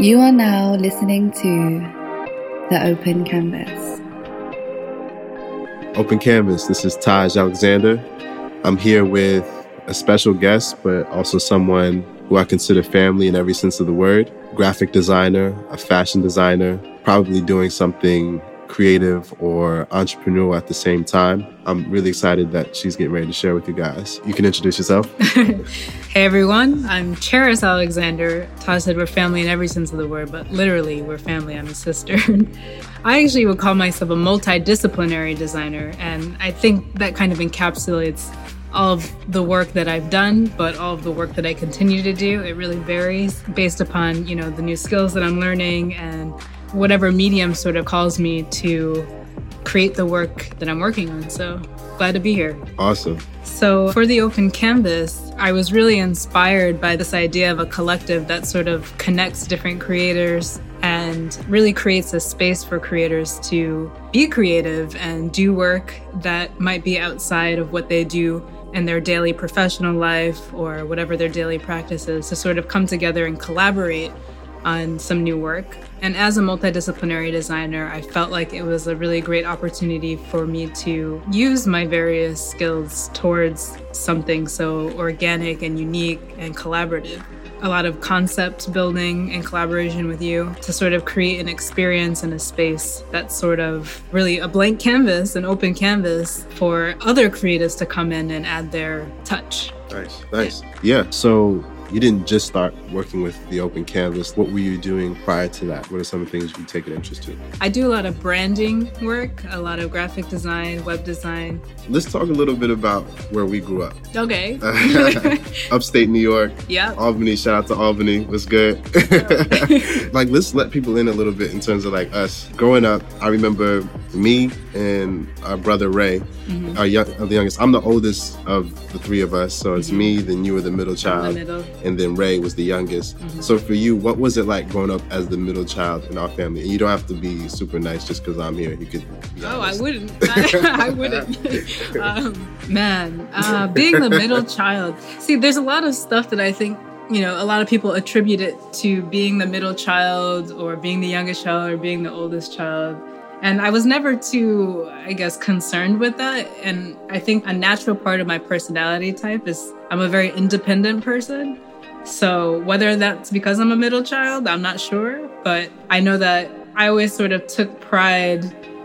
You are now listening to The Open Canvas. Open Canvas, this is Taj Alexander. I'm here with a special guest, but also someone who I consider family in every sense of the word graphic designer, a fashion designer, probably doing something creative or entrepreneurial at the same time. I'm really excited that she's getting ready to share with you guys. You can introduce yourself. hey everyone, I'm Charis Alexander. Todd said we're family in every sense of the word, but literally we're family. I'm a sister. I actually would call myself a multidisciplinary designer, and I think that kind of encapsulates all of the work that I've done, but all of the work that I continue to do. It really varies based upon, you know, the new skills that I'm learning and whatever medium sort of calls me to create the work that I'm working on. So glad to be here. Awesome. So, for the open canvas, I was really inspired by this idea of a collective that sort of connects different creators and really creates a space for creators to be creative and do work that might be outside of what they do in their daily professional life or whatever their daily practice is to sort of come together and collaborate on some new work. And as a multidisciplinary designer, I felt like it was a really great opportunity for me to use my various skills towards something so organic and unique and collaborative. A lot of concept building and collaboration with you to sort of create an experience and a space that's sort of really a blank canvas, an open canvas for other creatives to come in and add their touch. Nice, nice. Yeah. So you didn't just start working with the open canvas. What were you doing prior to that? What are some of the things you take an interest in? I do a lot of branding work, a lot of graphic design, web design. Let's talk a little bit about where we grew up. Okay. Upstate New York. Yeah. Albany. Shout out to Albany. What's good? like, let's let people in a little bit in terms of like us growing up. I remember me and our brother Ray, mm-hmm. our young, the youngest. I'm the oldest of the three of us, so it's mm-hmm. me. Then you were the middle child. The middle and then Ray was the youngest. Mm-hmm. So for you, what was it like growing up as the middle child in our family? And you don't have to be super nice just because I'm here. You could. oh, I wouldn't. I, I wouldn't. um, man, uh, being the middle child. See, there's a lot of stuff that I think you know, a lot of people attribute it to being the middle child or being the youngest child or being the oldest child. And I was never too, I guess, concerned with that. And I think a natural part of my personality type is I'm a very independent person. So whether that's because I'm a middle child, I'm not sure. But I know that I always sort of took pride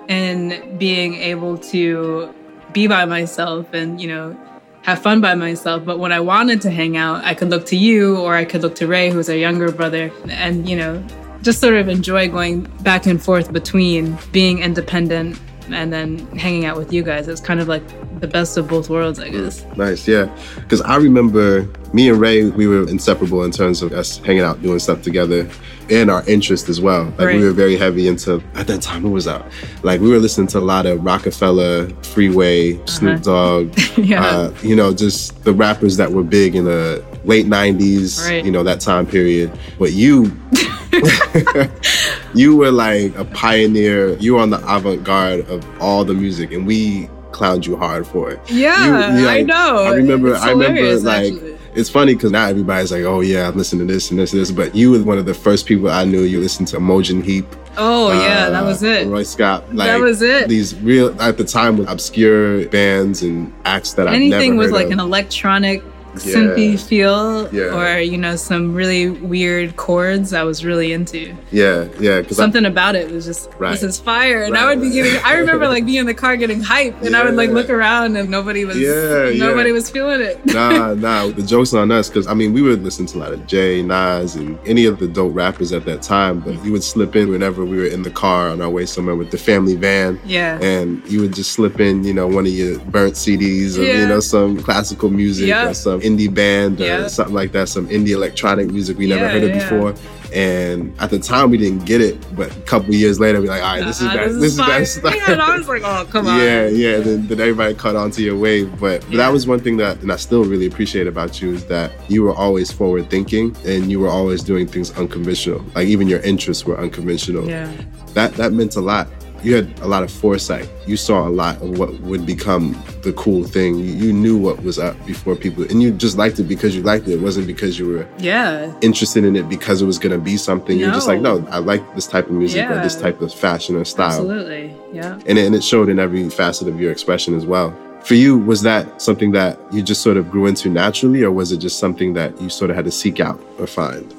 in being able to be by myself and, you know, have fun by myself. But when I wanted to hang out, I could look to you or I could look to Ray, who's our younger brother, and, you know, just sort of enjoy going back and forth between being independent and then hanging out with you guys. It's kind of like the best of both worlds, I guess. Nice, yeah. Because I remember me and Ray, we were inseparable in terms of us hanging out, doing stuff together, and our interest as well. Like right. we were very heavy into at that time. What was out? Like we were listening to a lot of Roc-A-Fella, Freeway, uh-huh. Snoop Dogg. yeah. Uh, you know, just the rappers that were big in the late '90s. Right. You know that time period. But you. you were like a pioneer. You were on the avant garde of all the music, and we clowned you hard for it. Yeah, you, like, I know. I remember. I remember like. Actually. It's funny because now everybody's like, "Oh yeah, I'm listening to this and this and this," but you were one of the first people I knew. You listened to Imogen Heap. Oh uh, yeah, that was it. Röyksopp. Like, that was it. These real at the time with obscure bands and acts that anything I've never was like of. an electronic yeah. synthy feel yeah. or you know some really weird chords I was really into. Yeah, yeah. Because something I, about it was just right. this is fire, and right, I would be getting. I remember like being in the car getting hype, and yeah. I would like look around and nobody was. Yeah, nobody was feeling it. nah, nah. The joke's on us because I mean we would listen to a lot of Jay, Nas, and any of the dope rappers at that time, but you would slip in whenever we were in the car on our way somewhere with the family van. Yeah. And you would just slip in, you know, one of your burnt CDs or you know some classical music or some indie band or yeah. something like that, some indie electronic music we never heard of yeah. before. And at the time, we didn't get it, but a couple years later, we're like, all right, this is that, this, is that stuff. Yeah, and I was like, oh, come on. Yeah, yeah. Then, then everybody caught on to your wave. But, but that was one thing that, and I still really appreciate about you is that you were always forward thinking and you were always doing things unconventional. Like even your interests were unconventional. Yeah. That that meant a lot you had a lot of foresight. You saw a lot of what would become the cool thing. You, you knew what was up before people, and you just liked it because you liked it. It wasn't because you were yeah interested in it because it was going to be something. No. You're just like, no, I like this type of music Yeah. or this type of fashion or style. absolutely yeah And, it- and it showed in every facet of your expression as well. For you, was that something that you just sort of grew into naturally, or was it just something that you sort of had to seek out or find?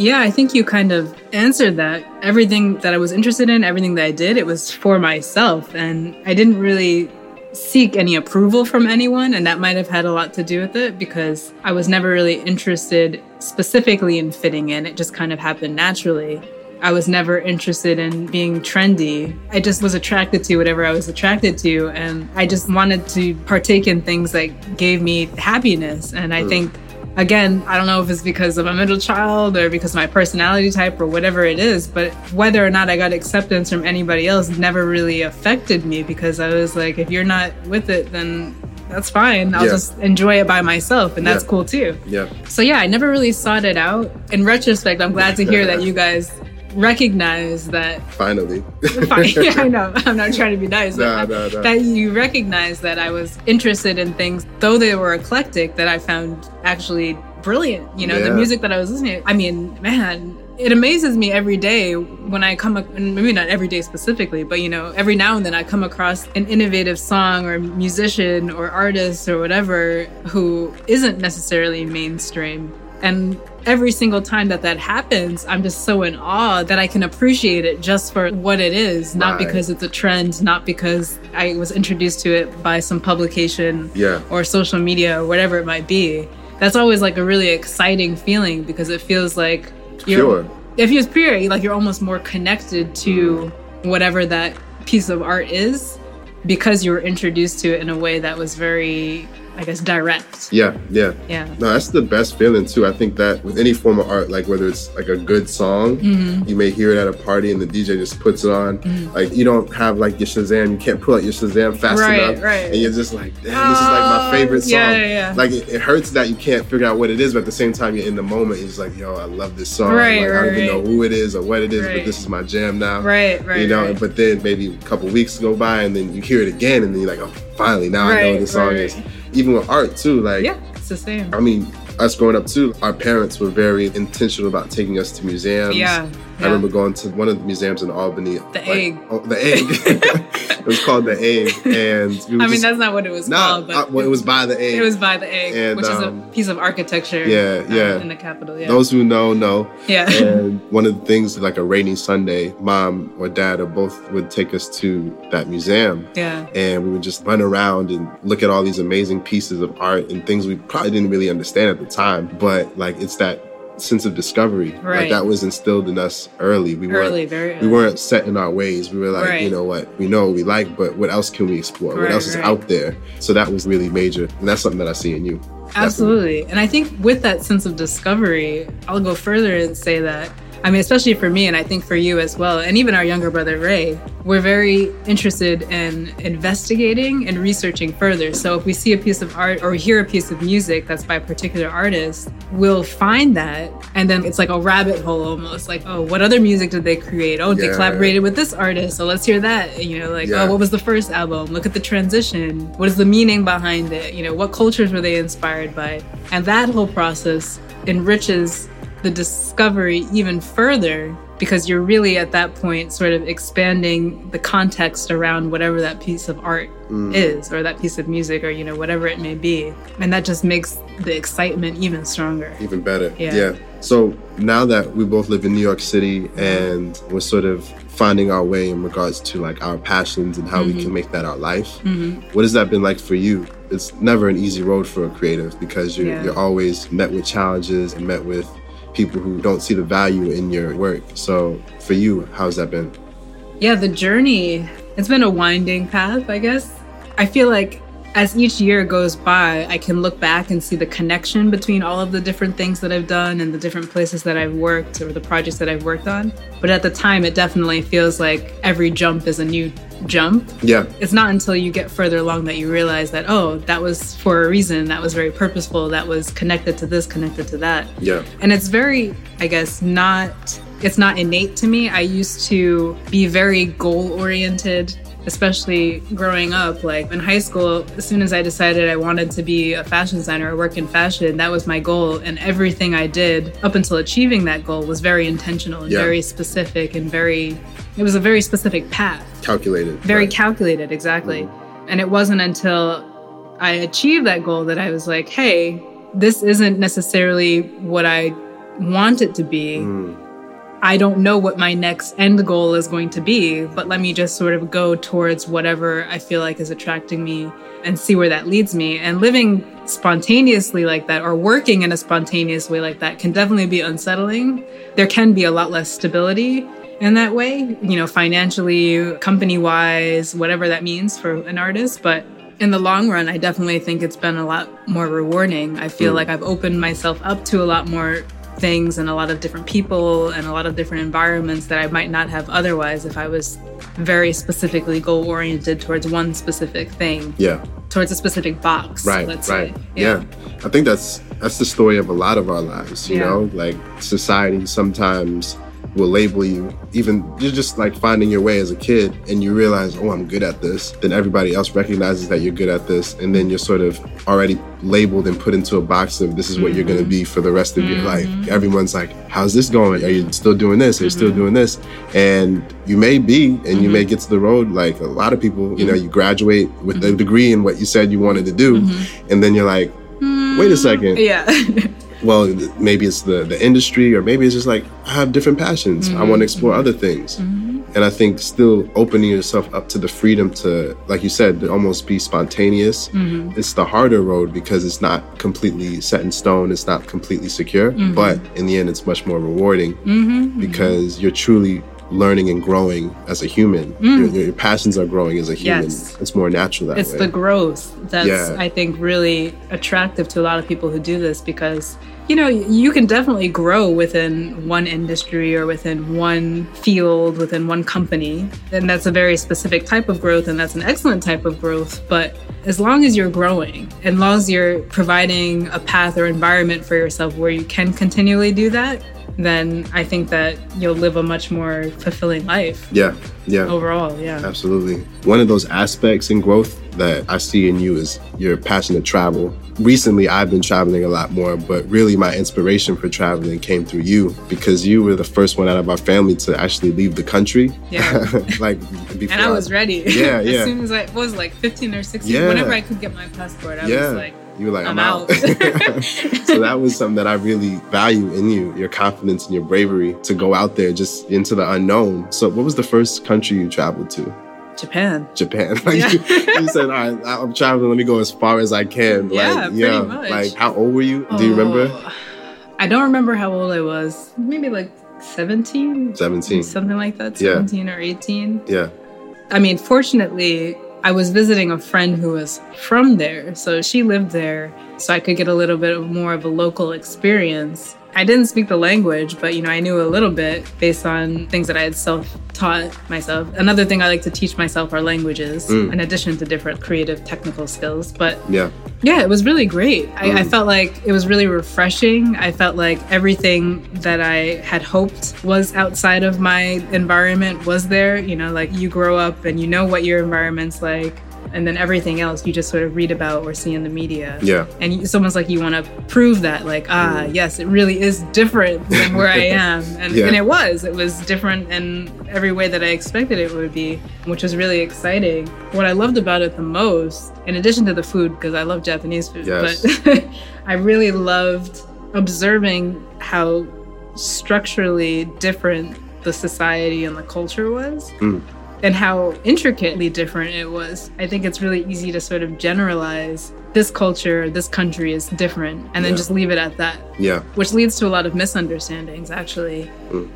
Yeah, I think you kind of answered that. Everything that I was interested in, everything that I did, it was for myself. And I didn't really seek any approval from anyone. And that might have had a lot to do with it because I was never really interested specifically in fitting in. It just kind of happened naturally. I was never interested in being trendy. I just was attracted to whatever I was attracted to. And I just wanted to partake in things that gave me happiness. And I think again, I don't know if it's because I'm a middle child or because of my personality type or whatever it is, but whether or not I got acceptance from anybody else never really affected me because I was like, if you're not with it, then that's fine. I'll Yeah. just enjoy it by myself, and that's Yeah. cool too. Yeah. So yeah, I never really sought it out. In retrospect, I'm glad to hear that you guys recognize that Finally. Yeah, I know. I'm not trying to be nice. Nah, nah, nah. That you recognize that I was interested in things, though they were eclectic, that I found actually brilliant. You know, the music that I was listening to. I mean, man, it amazes me every day when I come, maybe not every day specifically, but you know, every now and then I come across an innovative song or musician or artist or whatever who isn't necessarily mainstream. And every single time that that happens, I'm just so in awe that I can appreciate it just for what it is, not Right. because it's a trend, not because I was introduced to it by some publication Yeah. or social media or whatever it might be. That's always like a really exciting feeling because it feels like if you're, Pure. it feels pure, like you're almost more connected to mm. whatever that piece of art is because you were introduced to it in a way that was very, I guess, direct. Yeah. Yeah. Yeah. No, that's the best feeling too. I think that with any form of art, like whether it's like a good song, Mm-hmm. you may hear it at a party and the DJ just puts it on. Like you don't have like your Shazam, you can't pull out your Shazam fast Right, enough, right. and you're just like, damn, this is like my Oh, favorite song. yeah, yeah, yeah. Like it, it hurts that you can't figure out what it is, but at the same time, you're in the moment. You're just like, yo, I love this song. Right, like, I don't even know who it is or what it is, but this is my jam now. Right, right. You know, right. but then maybe a couple weeks go by and then you hear it again and then you're like, oh, finally, now I know what the song right. is. Even with art too, like yeah, it's the same. I mean, us growing up too, our parents were very intentional about taking us to museums. Yeah, I remember going to one of the museums in Albany. The Egg. Oh, the egg. it was called the egg, and I mean, just- that's not what it was nah, called, but uh, well, it was by the egg. it was by the egg, And, which um, is a piece of architecture. Yeah, uh, yeah. in the capital. Yeah, Those who know know. yeah, And one of the things, like a rainy Sunday, mom or dad or both would take us to that museum. yeah, and we would just run around and look at all these amazing pieces of art and things we probably didn't really understand at the time but like it's that sense of discovery like that was instilled in us early we early, weren't very. Early. we weren't set in our ways we were like Right. you know what we know what we like but what else can we explore what Right, else is out there so that was really major and that's something that i see in you Absolutely. And I think with that sense of discovery, I'll go further and say that, I mean, especially for me, and I think for you as well, and even our younger brother Ray, we're very interested in investigating and researching further. So if we see a piece of art or hear a piece of music that's by a particular artist, we'll find that. And then it's like a rabbit hole almost like, oh, what other music did they create? Oh, they collaborated with this artist. So let's hear that. You know, like, oh, Yeah. oh, what was the first album? Look at the transition. What is the meaning behind it? You know, what cultures were they inspired by? And that whole process enriches the discovery even further because you're really at that point sort of expanding the context around whatever that piece of art is or that piece of music or you know whatever it may be and that just makes the excitement even stronger even better. Yeah. yeah. So now that we both live in New York City and we're sort of finding our way in regards to like our passions and how Mm-hmm. we can make that our life, what has that been like for you? It's never an easy road for a creative because you're, Yeah. you're always met with challenges and met with people who don't see the value in your work. So for you, how's that been? yeah the journey it's been a winding path i guess i feel like as each year goes by i can look back and see the connection between all of the different things that i've done and the different places that i've worked or the projects that i've worked on but at the time it definitely feels like every jump is a new jump Yeah. it's not until you get further along that you realize that oh that was for a reason that was very purposeful that was connected to this connected to that Yeah. and it's very i guess not it's not innate to me. I used to be very goal oriented, especially growing up. Like in high school, as soon as I decided I wanted to be a fashion designer or work in fashion, that was my goal. And everything I did up until achieving that goal was very intentional and Yeah. very specific and very, it was a very specific path. Calculated. Very right. calculated, exactly. And it wasn't until I achieved that goal that I was like, hey, this isn't necessarily what I want it to be. Mm. I don't know what my next end goal is going to be, but let me just sort of go towards whatever I feel like is attracting me and see where that leads me. And living spontaneously like that or working in a spontaneous way like that can definitely be unsettling. There can be a lot less stability in that way, you know, financially, company wise, whatever that means for an artist. But in the long run, I definitely think it's been a lot more rewarding. I feel hmm. like I've opened myself up to a lot more things and a lot of different people and a lot of different environments that I might not have otherwise if I was very specifically goal oriented towards one specific thing, Yeah. towards a specific box. Right. let's right. say. Yeah. I think that's that's the story of a lot of our lives. You Yeah. know, like society sometimes will label you. Even you're just like finding your way as a kid, and you realize, oh, I'm good at this. Then everybody else recognizes that you're good at this, and then you're sort of already labeled and put into a box of this is what you're going to mm-hmm. be for the rest of your mm-hmm. life. Everyone's like, how's this going? Are you still doing this? Are you still mm-hmm. doing this? And you may be, and you may get to the road like a lot of people. You know, you graduate with a degree in what you said you wanted to do, and then you're like, wait a second. Yeah. Well, maybe it's the the industry, or maybe it's just like I have different passions. I want to mm-hmm. explore other things. Mm-hmm. And I think still opening yourself up to the freedom to, like you said, to almost be spontaneous. Mm-hmm. It's the harder road because it's not completely set in stone. It's not completely secure. But in the end, it's much more rewarding because you're truly learning and growing as a human. Mm. Your, your passions are growing as a human. Yes. It's more natural that it's way. the growth that's Yeah. i think really attractive to a lot of people who do this because you know you can definitely grow within one industry or within one field within one company and that's a very specific type of growth and that's an excellent type of growth but as long as you're growing and as long as you're providing a path or environment for yourself where you can continually do that then i think that you'll live a much more fulfilling life yeah, yeah. overall yeah Absolutely. One of those aspects in growth that I see in you is your passion to travel. Recently, I've been traveling a lot more, but really my inspiration for traveling came through you because you were the first one out of our family to actually leave the country. Yeah. like before. And I was ready. Yeah, as yeah. soon as I was like 15 or 16, Yeah. whenever I could get my passport, I yeah. was like, you were like, I'm, I'm out. out. so that was something that I really value in you, your confidence and your bravery to go out there just into the unknown. So what was the first country you traveled to? Japan. Japan. Like Yeah. you, you said, all right, I'm traveling. Let me go as far as I can. Yeah, like, pretty yeah. much. Like, how old were you? Do you remember? Oh, I don't remember how old I was. Maybe like 17? 17. Something like that, Yeah. 17 or 18. Yeah. I mean, fortunately, I was visiting a friend who was from there. So she lived there. So I could get a little bit of more of a local experience. I didn't speak the language, but you know, I knew a little bit based on things that I had self-taught myself. Another thing I like to teach myself are languages, mm. in addition to different creative technical skills. But Yeah. yeah, it was really great. I, I mm. felt like it was really refreshing. I felt like everything that I had hoped was outside of my environment was there. You know, like you grow up and you know what your environment's like. And then everything else you just sort of read about or see in the media. Yeah. And you, someone's like, you want to prove that, like, ah, yes, it really is different than where I am. And, Yeah. and it was. It was different in every way that I expected it would be, which was really exciting. What I loved about it the most, in addition to the food, because I love Japanese food, Yes. but I really loved observing how structurally different the society and the culture was. Mm. And how intricately different it was. I think it's really easy to sort of generalize this culture, this country is different, and then Yeah. just leave it at that Yeah. which leads to a lot of misunderstandings actually. Mm.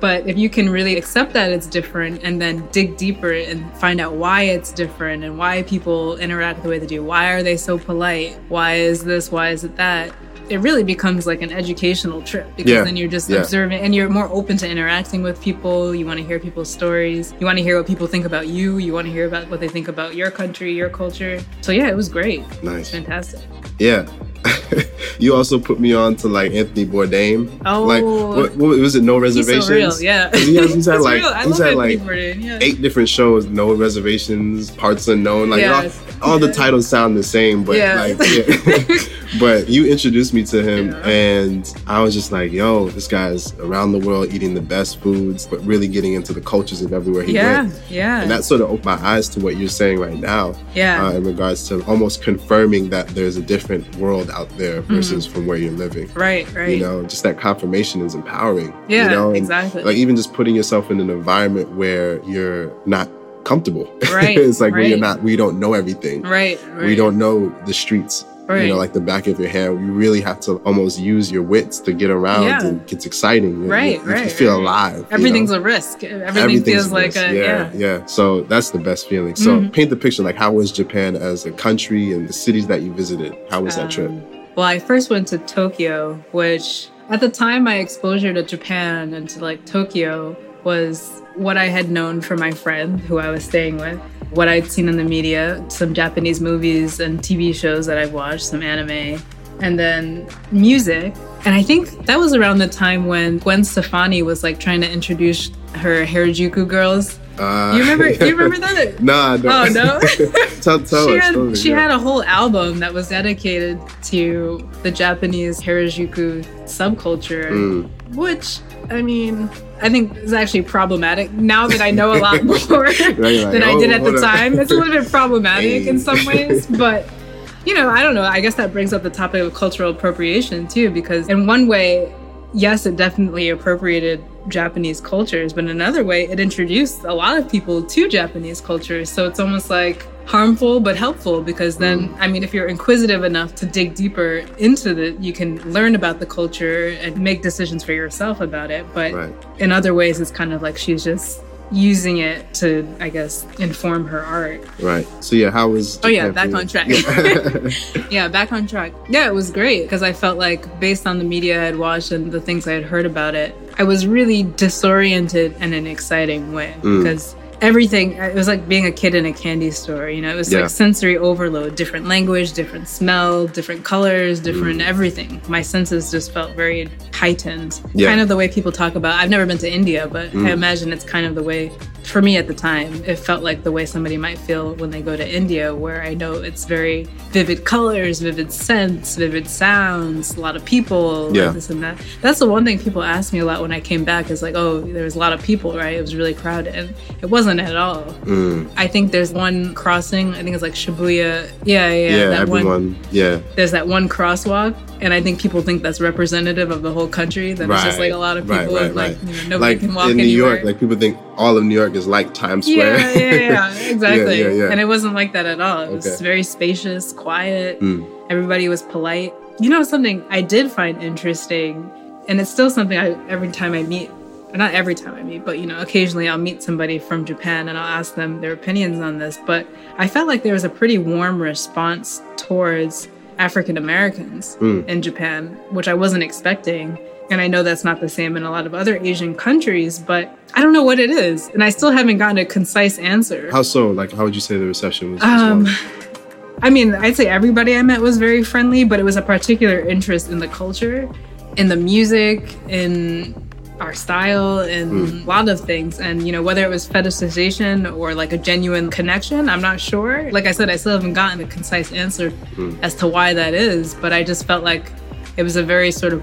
But if you can really accept that it's different and then dig deeper and find out why it's different and why people interact the way they do, why are they so polite? Why is this? Why is it that? It really becomes like an educational trip because Yeah. then you're just Yeah. observing and you're more open to interacting with people. You want to hear people's stories. You want to hear what people think about you. You want to hear about what they think about your country, your culture. So yeah, it was great. Nice. Fantastic. Yeah. you also put me on to like Anthony Bourdain. Oh, like what, what was it? No reservations. He's so real, yeah. He has, he's had like. He's had like Bourdain, yeah. eight different shows. No reservations, parts unknown. Like Yes. all, all the titles sound the same, but Yeah. like yeah. but you introduced me to him, and I was just like, yo, this guy's around the world eating the best foods, but really getting into the cultures of everywhere he Yeah, went. yeah, And that sort of opened my eyes to what you're saying right now yeah. uh, in regards to almost confirming that there's a different world out there versus from where you're living. right, Mm-hmm. right. You know, just that confirmation is empowering. Yeah, you know? Exactly. Like even just putting yourself in an environment where you're not comfortable. Right, it's like where you're not, we don't know everything. right, right. We don't know the streets. You know, like the back of your hand. You really have to almost use your wits to get around, Yeah. and it's exciting. You- Right, you, you right, feel right. alive. you know? Everything's a risk. Everything Everything's feels like a yeah. yeah. So that's the best feeling. So Mhm. paint the picture. Like, how was Japan as a country and the cities that you visited? How was that trip? Um, Well, I first went to Tokyo, which at the time my exposure to Japan and to like Tokyo was what I had known from my friend who I was staying with, what I'd seen in the media, some Japanese movies and TV shows that I've watched, some anime, and then music. And I think that was around the time when Gwen Stefani was like trying to introduce her Harajuku girls. Uh, You remember? you remember that? Nah, I don't. Oh no. tell tell she us. had, she yeah. had a whole album that was dedicated to the Japanese Harajuku subculture, Mm. Which I mean, I think is actually problematic now that I know a lot more Right, like, than I did oh, at the time. It's a little bit problematic in some ways, but you know, I don't know. I guess that brings up the topic of cultural appropriation too, because in one way, yes, it definitely appropriated Japanese cultures, but in another way, it introduced a lot of people to Japanese cultures. So it's almost like harmful but helpful because then, Mm. I mean, if you're inquisitive enough to dig deeper into it, you can learn about the culture and make decisions for yourself about it. But Right. in other ways, it's kind of like she's just using it to, I guess, inform her art. Right. So yeah, how was? Oh yeah, back on track. yeah, back on track. Yeah, it was great because I felt like based on the media I'd watched and the things I had heard about it, I was really disoriented in an exciting way Mm. because everything it was like being a kid in a candy store you know it was Yeah. like sensory overload different language different smell different colors different Mm. everything my senses just felt very heightened Yeah. kind of the way people talk about i've never been to india but Mm. i imagine it's kind of the way for me at the time it felt like the way somebody might feel when they go to india where i know it's very vivid colors vivid scents vivid sounds a lot of people Yeah. this and that that's the one thing people ask me a lot when i came back is like oh there was a lot of people right it was really crowded and it wasn't at all Mm. i think there's one crossing i think it's like shibuya yeah yeah, Yeah, that one everyone. Yeah. there's that one crosswalk and i think people think that's representative of the whole country that it's just like a lot of right, people right, and, like you know, nobody like can walk in New anywhere York, like people think all of New York is like Times Square. yeah, yeah, yeah, exactly. yeah, yeah. And it wasn't like that at all. It was Okay. very spacious, quiet. Mm. Everybody was polite. You know, something I did find interesting, and it's still something I every time I meet, not every time I meet, but you know, occasionally I'll meet somebody from Japan and I'll ask them their opinions on this. But I felt like there was a pretty warm response towards African Americans Mm. in Japan, which I wasn't expecting. And I know that's not the same in a lot of other Asian countries, but I don't know what it is. And I still haven't gotten a concise answer. How so? Like, how would you say the reception was? Um. I mean, I'd say everybody I met was very friendly, but it was a particular interest in the culture, in the music, in our style, in hmm. a lot of things. And, you know, whether it was fetishization or like a genuine connection, I'm not sure. Like I said, I still haven't gotten a concise answer hmm. as to why that is, but I just felt like it was a very sort of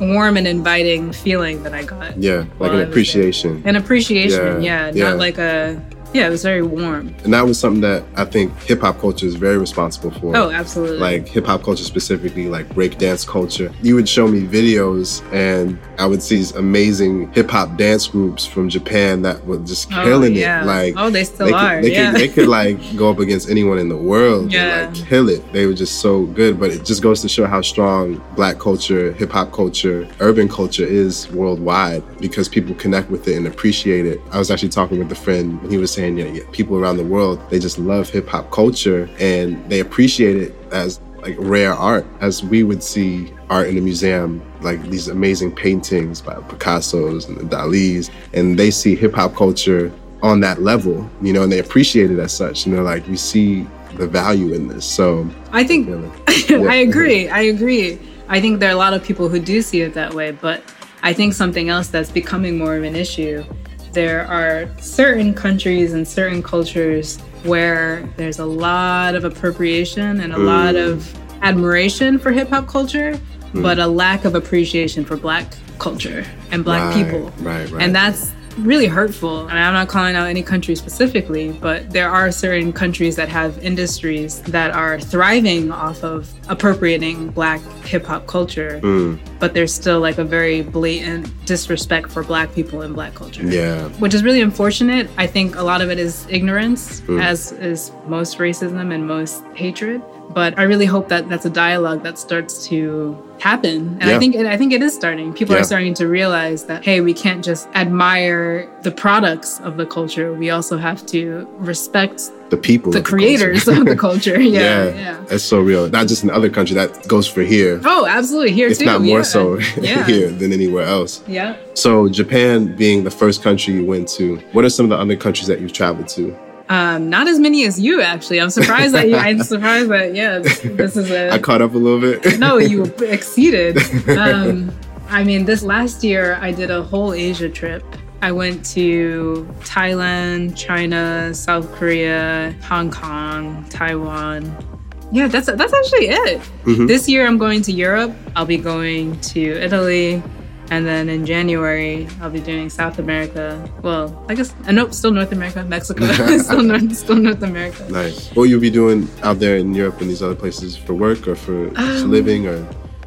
warm and inviting feeling that I got. yeah, like an was there. appreciation. An appreciation, Yeah, yeah, yeah. not like a, yeah, it was very warm. And that was something that I think hip hop culture is very responsible for. Oh, absolutely. like hip hop culture specifically, like breakdance culture. You would show me videos and I would see these amazing hip hop dance groups from Japan that were just Oh, killing yeah. it. Like oh, they still they are. could, they, yeah. could, they could like go up against anyone in the world Yeah. and like kill it. They were just so good. But it just goes to show how strong black culture, hip hop culture, urban culture is worldwide because people connect with it and appreciate it. I was actually talking with a friend and he was saying, yeah, yeah people around the world, they just love hip hop culture and they appreciate it as like rare art as we would see art in a museum like these amazing paintings by picasso's and the dalis and they see hip-hop culture on that level you know and they appreciate it as such and they're like we see the value in this. So I think Yeah. I agree. I agree. I think there are a lot of people who do see it that way, but I think something else that's becoming more of an issue. There are certain countries and certain cultures where there's a lot of appropriation and a mm. lot of admiration for hip hop culture, mm. but a lack of appreciation for black culture and black Right, people. right, right. And that's really hurtful. And I'm not calling out any country specifically, but there are certain countries that have industries that are thriving off of appropriating black hip hop culture, Mm. but there's still like a very blatant disrespect for black people and black culture. yeah, Which is really unfortunate. I think a lot of it is ignorance, Mm. as is most racism and most hatred. But I really hope that that's a dialogue that starts to happen, and Yeah. I think I think it is starting. People Yeah. are starting to realize that hey, we can't just admire the products of the culture. We also have to respect the people, the creators culture. of the culture. Yeah, yeah, yeah. that's so real. Not just in the other country. That goes for here. Oh, absolutely. Here if too. not more yeah. so here than anywhere else. Yeah. So Japan being the first country you went to, what are some of the other countries that you've traveled to? Um, not as many as you actually. I'm surprised that you. I'm surprised that yeah. This, this is a. I caught up a little bit. no, you exceeded. Um, I mean, this last year I did a whole Asia trip. I went to Thailand, China, South Korea, Hong Kong, Taiwan. Yeah, that's that's actually it. This year I'm going to Europe. I'll be going to Italy, and then in January I'll be doing South America. Well, I guess uh, nope, still North America, Mexico, still North, still North America. nice. What will you be doing out there in Europe and these other places for work or for Um, living or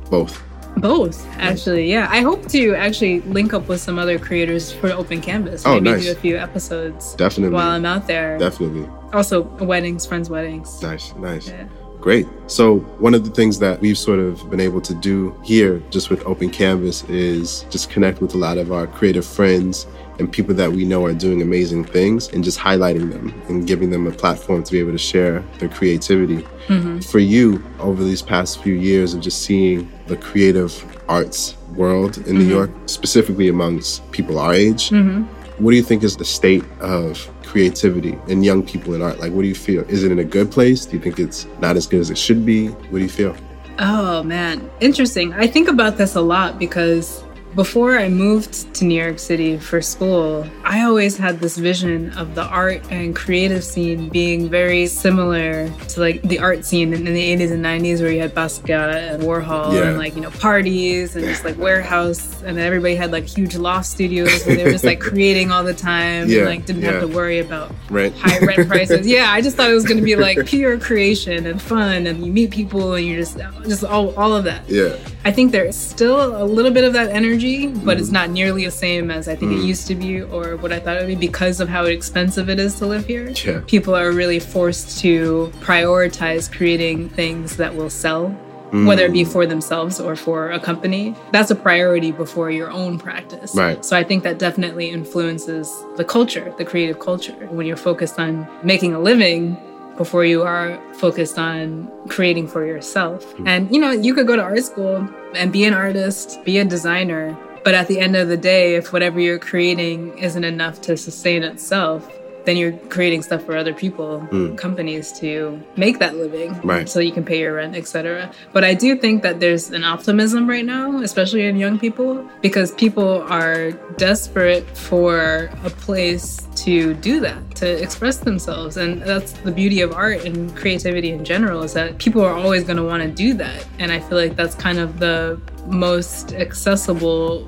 both? Both, actually. Yeah. I hope to actually link up with some other creators for Open Canvas. Oh, Maybe nice. do a few episodes Definitely. while I'm out there. Definitely. Also, weddings, friends' weddings. Nice, nice. Yeah. Great. So, one of the things that we've sort of been able to do here just with Open Canvas is just connect with a lot of our creative friends and people that we know are doing amazing things and just highlighting them and giving them a platform to be able to share their creativity. Mm-hmm. For you, over these past few years of just seeing the creative arts world in New mm-hmm. York, specifically amongst people our age, mm-hmm. what do you think is the state of creativity and young people in art? Like, what do you feel? Is it in a good place? Do you think it's not as good as it should be? What do you feel? Oh, man. Interesting. I think about this a lot because before I moved to New York City for school, I always had this vision of the art and creative scene being very similar to like the art scene in, in the 80s and 90s where you had Basquiat and Warhol Yeah. and like, you know, parties and just like warehouse. And everybody had like huge loft studios where they were just like creating all the time Yeah, and like didn't have to worry about Right? high rent prices. Yeah, I just thought it was going to be like pure creation and fun, and you meet people, and you're just just all all of that. Yeah. I think there's still a little bit of that energy, but it's mm-hmm. not nearly the same as I think it mm-hmm. used to be, or what I thought it would be because of how expensive it is to live here. Yeah. People are really forced to prioritize creating things that will sell. Whether it be mm. for themselves or for a company, that's a priority before your own practice. Right. So I think that definitely influences the culture, the creative culture. When you're focused on making a living before you are focused on creating for yourself. Hmm. And you know, you could go to art school and be an artist, be a designer, but at the end of the day, if whatever you're creating isn't enough to sustain itself, then you're creating stuff for other people, hmm. companies to make that living, Right. so you can pay your rent, etc. But I do think that there's an optimism right now, especially in young people, because people are desperate for a place to do that, to express themselves, and that's the beauty of art and creativity in general is that people are always going to want to do that, and I feel like that's kind of the most accessible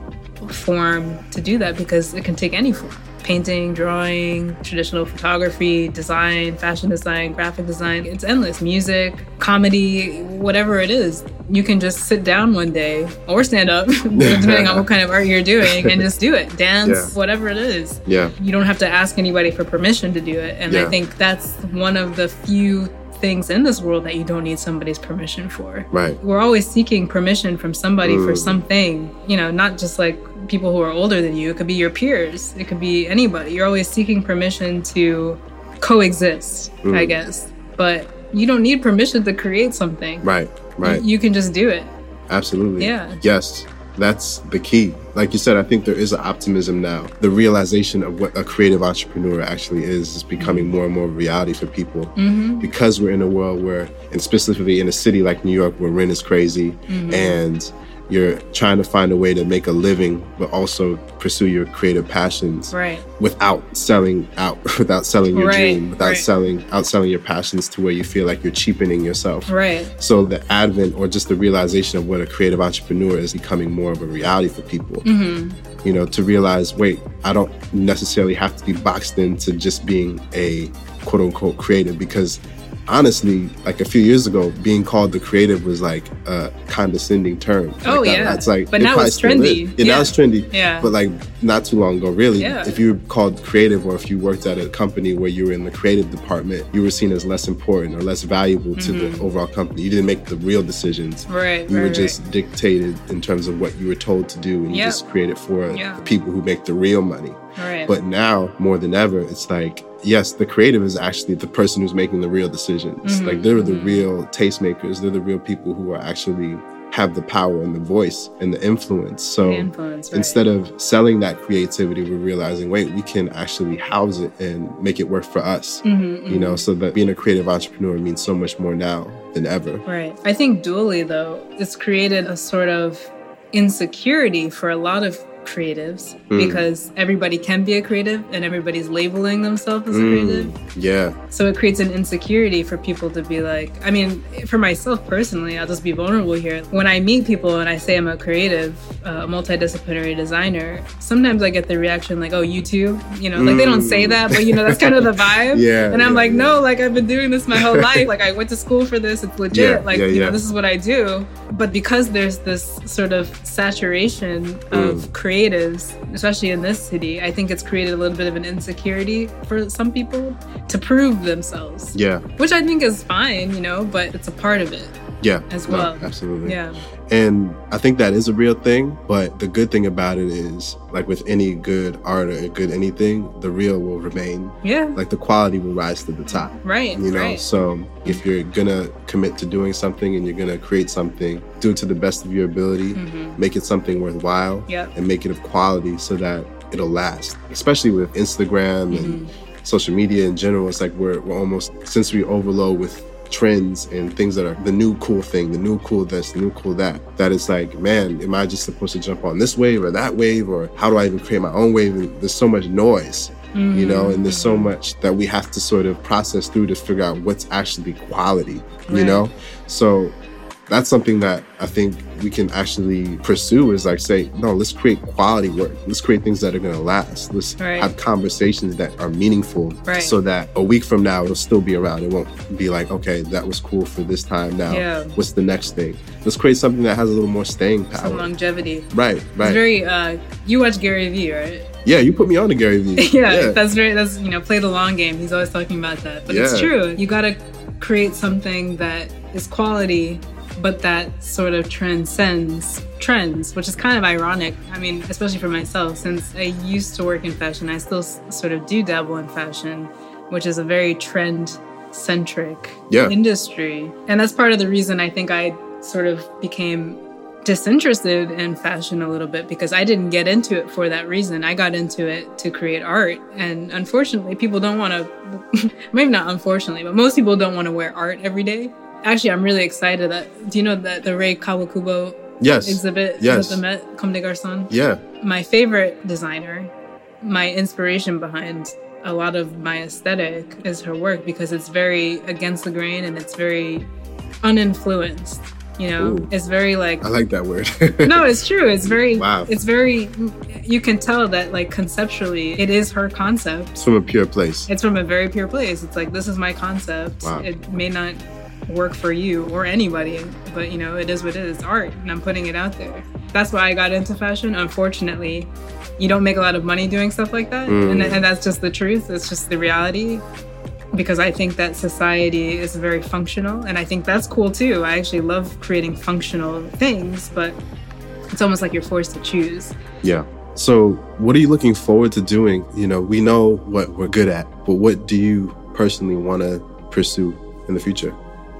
form to do that because it can take any form painting, drawing, traditional photography, design, fashion design, graphic design. It's endless. Music, comedy, whatever it is. You can just sit down one day or stand up, depending on what kind of art you're doing, and just do it. Dance, Yeah. whatever it is. Yeah. You don't have to ask anybody for permission to do it. And Yeah. I think that's one of the few things in this world that you don't need somebody's permission for Right. we're always seeking permission from somebody for mm. something you know not just like people who are older than you it could be your peers it could be anybody you're always seeking permission to coexist i guess but you don't need permission to create something Right. Right. you can just do it Absolutely. Yeah. Yes. that's the key. Like you said, I think there is an optimism now. The realization of what a creative entrepreneur actually is is becoming more and more reality for people Mm-hmm. because we're in a world where, and specifically in a city like New York, where rent is crazy Mm-hmm. and you're trying to find a way to make a living, but also pursue your creative passions Right. without selling out, without selling your Right, dream, without right. selling, outselling your passions to where you feel like you're cheapening yourself. Right. So the advent or just the realization of what a creative entrepreneur is becoming more of a reality for people. Mm-hmm. You know, to realize, wait, I don't necessarily have to be boxed into just being a quote unquote creative because honestly, like a few years ago, being called the creative was like a condescending term. Like Oh, that- yeah. That's like But it now it's trendy. Yeah, now it's trendy. Yeah. But like not too long ago, really, Yeah. if you were called creative or if you worked at a company where you were in the creative department, you were seen as less important or less valuable to the overall company. You didn't make the real decisions. Mm-hmm. Right. You right, were right. just dictated in terms of what you were told to do, and you just created for Yeah. the people who make the real money. Right. But now, more than ever, it's like, yes, the creative is actually the person who's making the real decisions. Mhm, Like they're the mhm. real tastemakers. They're the real people who are actually have the power and the voice and the influence. So The influence, right. instead of selling that creativity, we're realizing, wait, we can actually house it and make it work for us. Mhm, You know, mhm. so that being a creative entrepreneur means so much more now than ever. Right. I think dually though, it's created a sort of insecurity for a lot of creatives Mm. because everybody can be a creative and everybody's labeling themselves as a Mm, creative. yeah. So it creates an insecurity for people to be like, I mean, for myself personally, I'll just be vulnerable here. When I meet people and I say I'm a creative, uh, a multidisciplinary designer, sometimes I get the reaction like, oh, you too? You know, like they don't say Mm. that, but you know, that's kind of the vibe. Yeah, And I'm yeah, like, yeah. no, like I've been doing this my whole life. Like I went to school for this. It's legit. Yeah, like, yeah, you know, this is what I do. But because there's this sort of saturation of Mm. Creatives, especially in this city, I think it's created a little bit of an insecurity for some people to prove themselves. Yeah. Which I think is fine, you know, but it's a part of it Yeah. as No, well. absolutely. Yeah. And I think that is a real thing. But the good thing about it is, like with any good art or good anything, the real will remain. Yeah. Like the quality will rise to the top. Right. You know, Right. so if you're gonna commit to doing something and you're gonna create something, do it to the best of your ability, mm-hmm. make it something worthwhile, Yep. and make it of quality so that it'll last. Especially with Instagram and Mhm. social media in general, it's like we're, we're almost sensory overload with trends and things that are the new cool thing, the new cool this, the new cool that. That it's like, man, am I just supposed to jump on this wave or that wave, or how do I even create my own wave? And there's so much noise, you know, and there's so mm-hmm. much that we have to sort of process through to figure out what's actually quality, you Right. know. So that's something that I think we can actually pursue is like say, no, let's create quality work. Let's create things that are gonna last. Let's Right. have conversations that are meaningful Right. so that a week from now it'll still be around. It won't be like, okay, that was cool for this time now. Yeah. What's the next thing? Let's create something that has a little more staying power. Some longevity. Right, right. It's very uh you watch Gary Vee, right? yeah, you put me on to Gary Vee. yeah, that's very that's you know play the long game he's always talking about that but it's true you got to create something that is quality but that sort of transcends trends which is kind of ironic i mean especially for myself since i used to work in fashion i still sort of do dabble in fashion which is a very trend centric Yeah. industry and that's part of the reason i think i sort of became disinterested in fashion a little bit because I didn't get into it for that reason. I got into it to create art. And unfortunately, people don't want to, maybe not unfortunately, but most people don't want to wear art every day. Actually, I'm really excited that, do you know that the Rei Kawakubo Yes. exhibit Yes. at the Met, Comme des Garçons? Yeah. My favorite designer, my inspiration behind a lot of my aesthetic is her work because it's very against the grain and it's very uninfluenced. You know, Ooh. it's very like I like that word. no, it's true. It's very, Wow. it's very, you can tell that like conceptually, it is her concept. It's from a pure place. It's from a very pure place. It's like, this is my concept. Wow. It may not work for you or anybody, but you know, it is what it is. It's art, and I'm putting it out there. That's why I got into fashion. Unfortunately, you don't make a lot of money doing stuff like that. Mm. And, and that's just the truth. It's just the reality. Because I think that society is very functional, and I think that's cool too. I actually love creating functional things, but it's almost like you're forced to choose. Yeah. So, what are you looking forward to doing? You know, we know what we're good at, but what do you personally want to pursue in the future?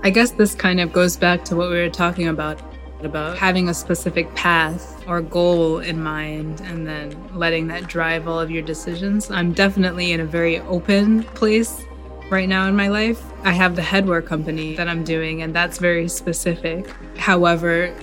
I guess this kind of goes back to what we were talking about about having a specific path or goal in mind and then letting that drive all of your decisions. I'm definitely in a very open place right now in my life. I have the headwear company that I'm doing, and that's very specific. However,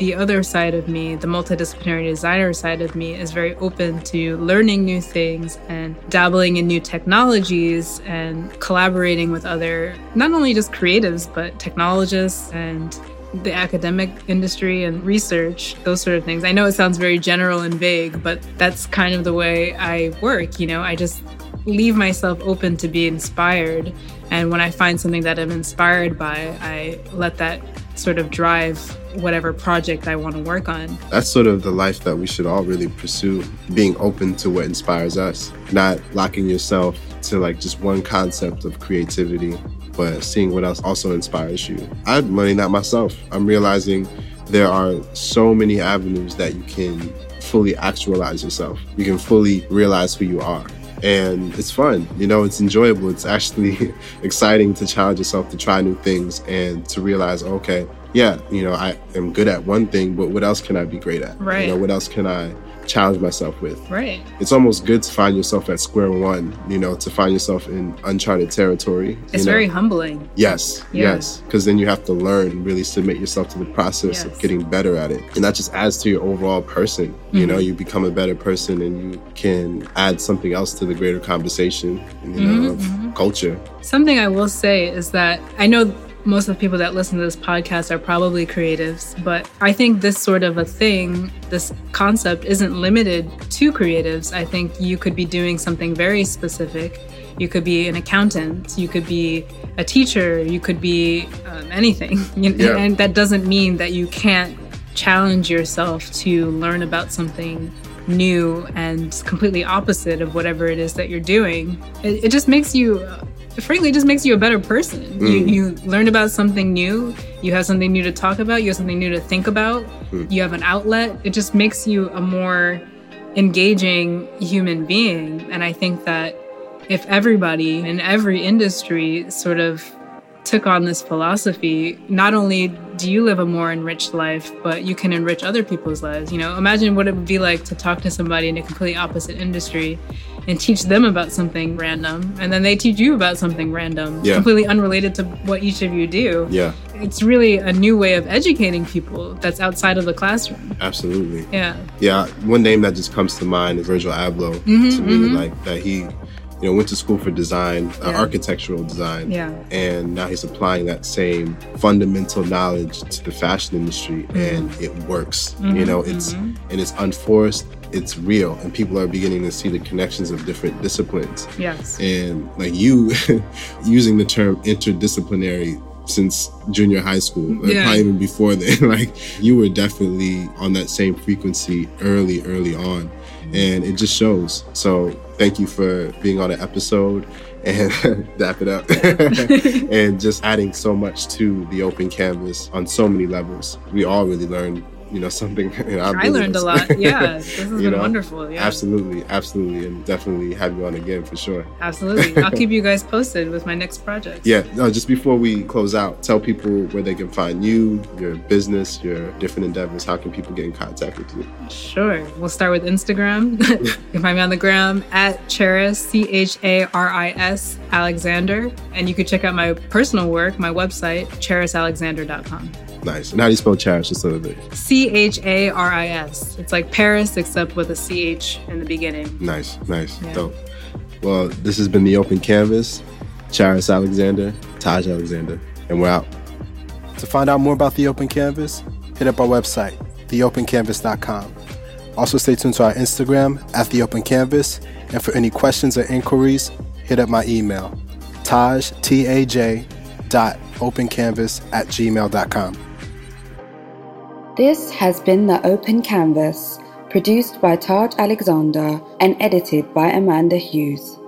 the other side of me, the multidisciplinary designer side of me, is very open to learning new things and dabbling in new technologies and collaborating with other, not only just creatives, but technologists and the academic industry and research, those sort of things. I know it sounds very general and vague, but that's kind of the way I work. You know, I just leave myself open to be inspired. And when I find something that I'm inspired by, I let that sort of drive whatever project I want to work on. That's sort of the life that we should all really pursue being open to what inspires us, not locking yourself to like just one concept of creativity, but seeing what else also inspires you. I'm learning that myself. I'm realizing there are so many avenues that you can fully actualize yourself. You can fully realize who you are and it's fun. You know, it's enjoyable. It's actually exciting to challenge yourself to try new things and to realize, okay, yeah, you know, I am good at one thing, but what else can I be great at? Right. You know, what else can I challenge myself with? Right. It's almost good to find yourself at square one, you know, to find yourself in uncharted territory. It's know? very humbling. Yes, Yeah. yes. Because then you have to learn, really submit yourself to the process Yes. of getting better at it. And that just adds to your overall person. You Mm-hmm. know, you become a better person and you can add something else to the greater conversation, you know, Mm-hmm, of culture. Something I will say is that I know most of the people that listen to this podcast are probably creatives, but I think this sort of a thing, this concept isn't limited to creatives. I think you could be doing something very specific. You could be an accountant, you could be a teacher, you could be um, anything. Yeah. And that doesn't mean that you can't challenge yourself to learn about something new and completely opposite of whatever it is that you're doing. It, it just makes you, frankly, it just makes you a better person. You, mm. you learn about something new, you have something new to talk about, you have something new to think about, mm. you have an outlet. It just makes you a more engaging human being. And I think that if everybody in every industry sort of took on this philosophy, not only do you live a more enriched life, but you can enrich other people's lives. You know, imagine what it would be like to talk to somebody in a completely opposite industry and teach them about something random, and then they teach you about something random, Yeah. completely unrelated to what each of you do. Yeah, It's really a new way of educating people that's outside of the classroom. absolutely. Yeah. Yeah, one name that just comes to mind is Virgil Abloh. Mm-hmm, to me, like that he, you know, went to school for design, uh, architectural design. Yeah. and now he's applying that same fundamental knowledge to the fashion industry Mm-hmm. and it works you know it's and it's unforced it's real and people are beginning to see the connections of different disciplines Yes. and like you using the term interdisciplinary since junior high school like, Yeah. probably even before then like you were definitely on that same frequency early early on and it just shows so thank you for being on an episode and dap it up. And just adding so much to the open canvas on so many levels. We all really learned you know something I learned a lot. Yeah. This has been know, wonderful. Yeah. Absolutely, absolutely, and definitely have you on again for sure. Absolutely. I'll keep you guys posted with my next project. Yeah, no, just before we close out, tell people where they can find you, your business, your different endeavors. How can people get in contact with you? Sure. We'll start with Instagram. you can find me on the gram at Charis, C H A R I S Alexander. And you can check out my personal work, my website, charisalexander.com. Nice. And how do you spell Charis? Just a little bit. C H A R I S. It's like Paris, except with a C H in the beginning. Nice, nice, Yeah. dope. Well, this has been the Open Canvas. Charis Alexander, Taj Alexander, and we're out. To find out more about the Open Canvas, hit up our website, theopencanvas.com. Also, stay tuned to our Instagram at the Open Canvas, and for any questions or inquiries, hit up my email, taj, T-A-J, dot opencanvas at gmail.com. This has been The Open Canvas, produced by Taj Alexander and edited by Amanda Hughes.